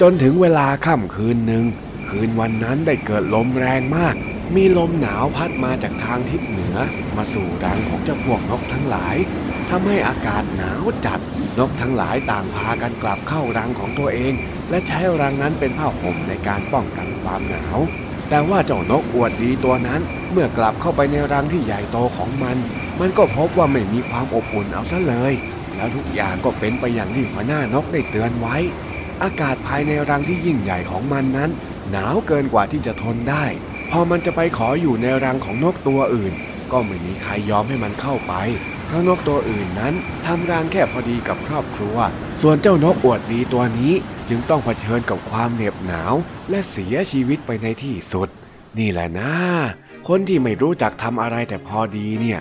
จนถึงเวลาค่ำคืนหนึ่ง คืนวันนั้นได้เกิดลมแรงมาก มีลมหนาวพัดมาจากทางทิศเหนือ มาสู่รังของเจ้าพวกนกทั้งหลายทำให้อากาศหนาวจัด นกทั้งหลายต่างพากันกลับเข้ารังของตัวเอง และใช้รังนั้นเป็นผ้าห่มในการป้องกันความหนาว แต่ว่าเจ้านกอวดดีตัวนั้น เมื่อกลับเข้าไปในรังที่ใหญ่โตของมัน มันก็พบว่าไม่มีความอบอุ่นเอาซะเลย แล้วทุกอย่างก็เป็นไปอย่างที่หัวหน้านกได้เตือนไว้ อากาศภายในรังที่ยิ่งใหญ่ของมันนั้น หนาวเกินกว่าที่จะทนได้ พอมันจะไปขออยู่ในรังของนกตัวอื่น ก็ไม่มีใครยอมให้มันเข้าไป เพราะนกตัวอื่นนั้นทำรังแค่พอดีกับครอบครัว ส่วนเจ้านกอวดดีตัวนี้จึงต้องเผชิญกับความเหน็บหนาว และเสียชีวิตไปในที่สุด นี่แหละนะ คนที่ไม่รู้จักทำอะไรแต่พอดีเนี่ย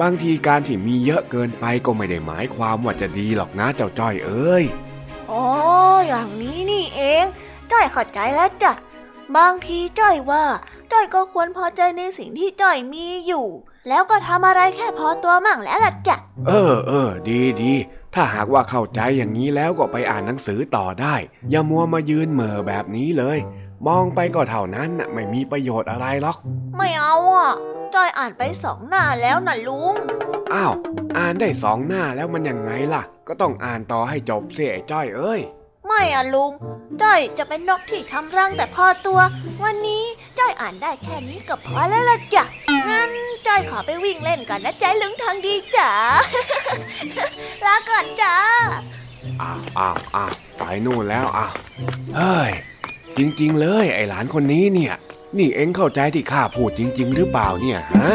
บางทีการที่มีเยอะเกินไปก็ไม่ได้หมายความว่าจะดีหรอกนะเจ้าจ้อยเอ้ย อ๋อ อย่างนี้นี่เอง จ้อยเข้าใจแล้วจ้ะ บางทีจ้อยว่าจ้อยก็ควรพอใจในสิ่งที่จ้อยมีอยู่ แล้วก็ทำอะไรแค่พอตัวมั่งแล้วล่ะจ้ะเออเออดีดีถ้าหากว่าเข้าใจอย่างนี้แล้วก็ไปอ่านหนังสือต่อได้ อย่ามัวมายืนเหม่อแบบนี้เลย มองไปก็เท่านั้นน่ะไม่มีประโยชน์อะไรหรอก ไม่เอาอะจ้อยอ่านไปสองหน้าแล้วนะลุง อ้าว อ่านได้สองหน้าแล้วมันยังไงล่ะ ก็ต้องอ่านต่อให้จบเสียไอ้จ้อยเอ้ย ไม่อะลุงจ้อยจะเป็นนกที่ทำรังแต่พอตัว วันนี้จ้อยอ่านได้แค่นี้ก็พอแล้วล่ะจ้ะงั้นจ้อยขอไปวิ่งเล่นกันนะใจลุงทางดีจ๋าลาก่อนจ้าอ้าวอ้าวอ้าวไปนู่นแล้วอ้าวเฮ้ยจริง ๆ เลยไอ้หลานคนนี้เนี่ย นี่เอ็งเข้าใจที่ข้าพูดจริง ๆ หรือเปล่าเนี่ยฮะ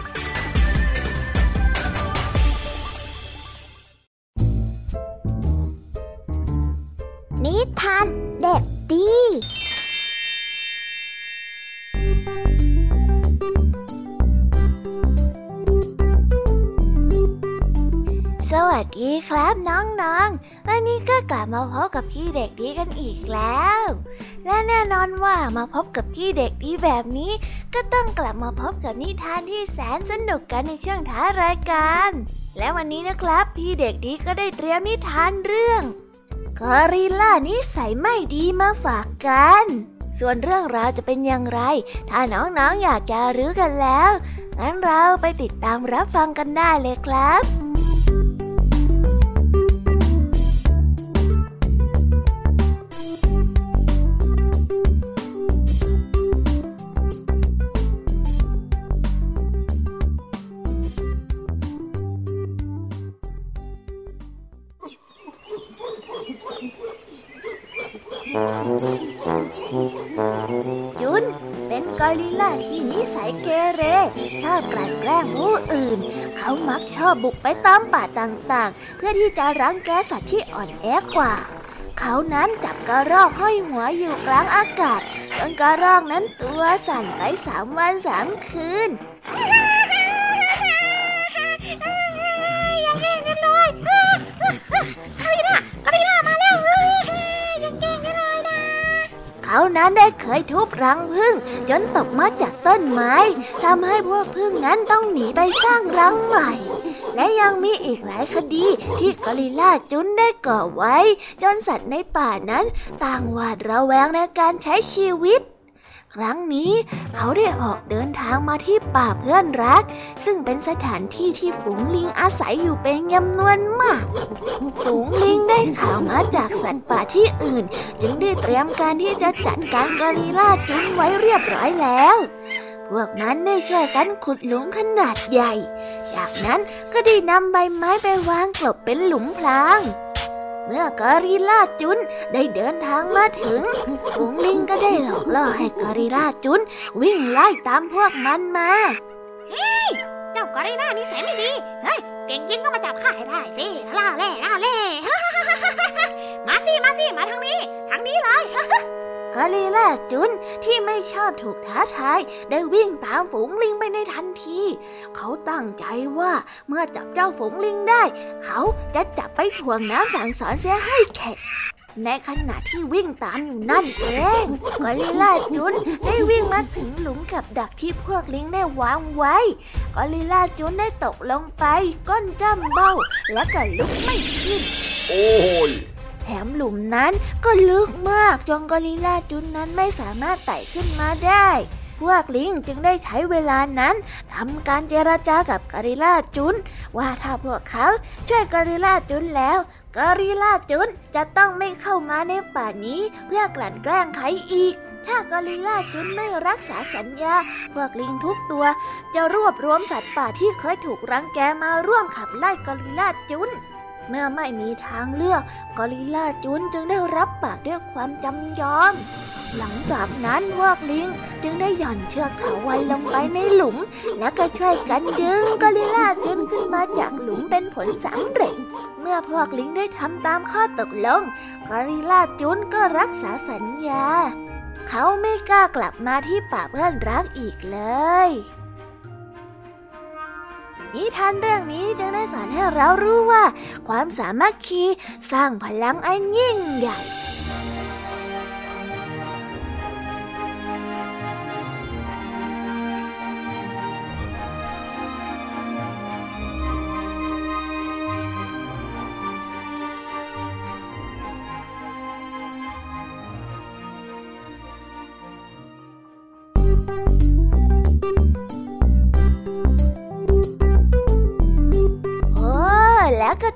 ดีครับน้องๆ วันนี้ก็กลับมาพบกับพี่เด็กดีกันอีกแล้ว และแน่นอนว่ามาพบกับพี่เด็กดีแบบนี้ ก็ต้องกลับมาพบกับนิทานที่แสนสนุกกันในช่วงท้ารายการ และวันนี้นะครับ พี่เด็กดีก็ได้เตรียมนิทานเรื่องกอริลลานิสัยไม่ดีมาฝากกัน ส่วนเรื่องราวจะเป็นอย่างไร ถ้าน้องๆออยากจะรู้กันแล้ว งั้นเราไปติดตามรับฟังกันได้เลยครับ อบบุกไปตามป่าต่างๆ เพื่อที่จะรังแกสัตว์ที่อ่อนแอกว่า เขานั้นจับกระรอกห้อยหัวอยู่กลางอากาศจนกระรอกนั้นตัวสั่นไปสามวันสามคืนเขานั้นได้เคยทุบรังผึ้งจนตกมาจากต้นไม้ทำให้พวกผึ้งนั้นต้องหนีไปสร้างรังใหม่ และยังมีอีกหลายคดีที่กอริลลาจุนได้ก่อไว้ จนสัตว์ในป่านั้นต่างหวาดระแวงในการใช้ชีวิต ครั้งนี้เขาได้ออกเดินทางมาที่ป่าเพื่อนรัก ซึ่งเป็นสถานที่ที่ฝูงลิงอาศัยอยู่เป็นจำนวนมาก ฝูงลิงได้ข่าวมาจากสัตว์ป่าที่อื่น จึงได้เตรียมการที่จะจัดการกอริลลาจุนไว้เรียบร้อยแล้ว พวกนั้นได้ช่วยกันขุดหลุมขนาดใหญ่ จากนั้นก็ได้นำใบไม้ไปวางกลบเป็นหลุมพราง เมื่อกอริลลาจุนได้เดินทางมาถึงฝูงลิงก็ได้หลอกล่อให้กอริลลาจุนวิ่งไล่ตามพวกมันมา เฮ้ย เจ้ากอริลลานิสัยไม่ดี เฮ้ย เก่งจริงก็มาจับข้าให้ได้สิล่าเล่ล่าเล่ มาสิมาสิมาทางนี้ ทางนี้เลย กอริลลาจุนที่ไม่ชอบถูกท้าทายได้วิ่งตามฝูงลิงไปในทันที เขาตั้งใจว่าเมื่อจับเจ้าฝูงลิงได้ เขาจะจับไปถ่วงน้ำสั่งสอนเสียให้แข็งในขณะที่วิ่งตามอยู่นั่นเองกอริลลาจุนได้วิ่งมาถึงหลุมกับดักที่พวกลิงได้วางไว้กอริลลาจุนได้ตกลงไป ก้นจ้ำเบ้าและก็ลุกไม่ขึ้น โอ้ย แถมหลุมนั้นก็ลึกมากจนกอริลลาจุนนั้นไม่สามารถไต่ขึ้นมาได้ พวกลิงจึงได้ใช้เวลานั้นทำการเจรจากับกอริลลาจุน ว่าถ้าพวกเขาช่วยกอริลลาจุนแล้วกอริลลาจุนจะต้องไม่เข้ามาในป่านี้ เพื่อกลั่นแกล้งใครอีก ถ้ากอริลลาจุนไม่รักษาสัญญา พวกลิงทุกตัว จะรวบรวมสัตว์ป่าที่เคยถูกรังแกมาร่วมขับไล่กอริลลาจุน เมื่อไม่มีทางเลือกกอริลลาจุนจึงได้รับปากด้วยความจำยอม หลังจากนั้นพวกลิงจึงได้หย่อนเชือกเขาไว้ลงไปในหลุม แล้วก็ช่วยกันดึงกอริลลาจุนขึ้นมาจากหลุมเป็นผลสำเร็จ เมื่อพวกลิงได้ทำตามข้อตกลงกอริลลาจุนก็รักษาสัญญา เขาไม่กล้ากลับมาที่ป่าเพื่อนรักอีกเลย นิทานเรื่องนี้จึงได้สอนให้เรารู้ว่า ความสามัคคีสร้างพลังอันยิ่งใหญ่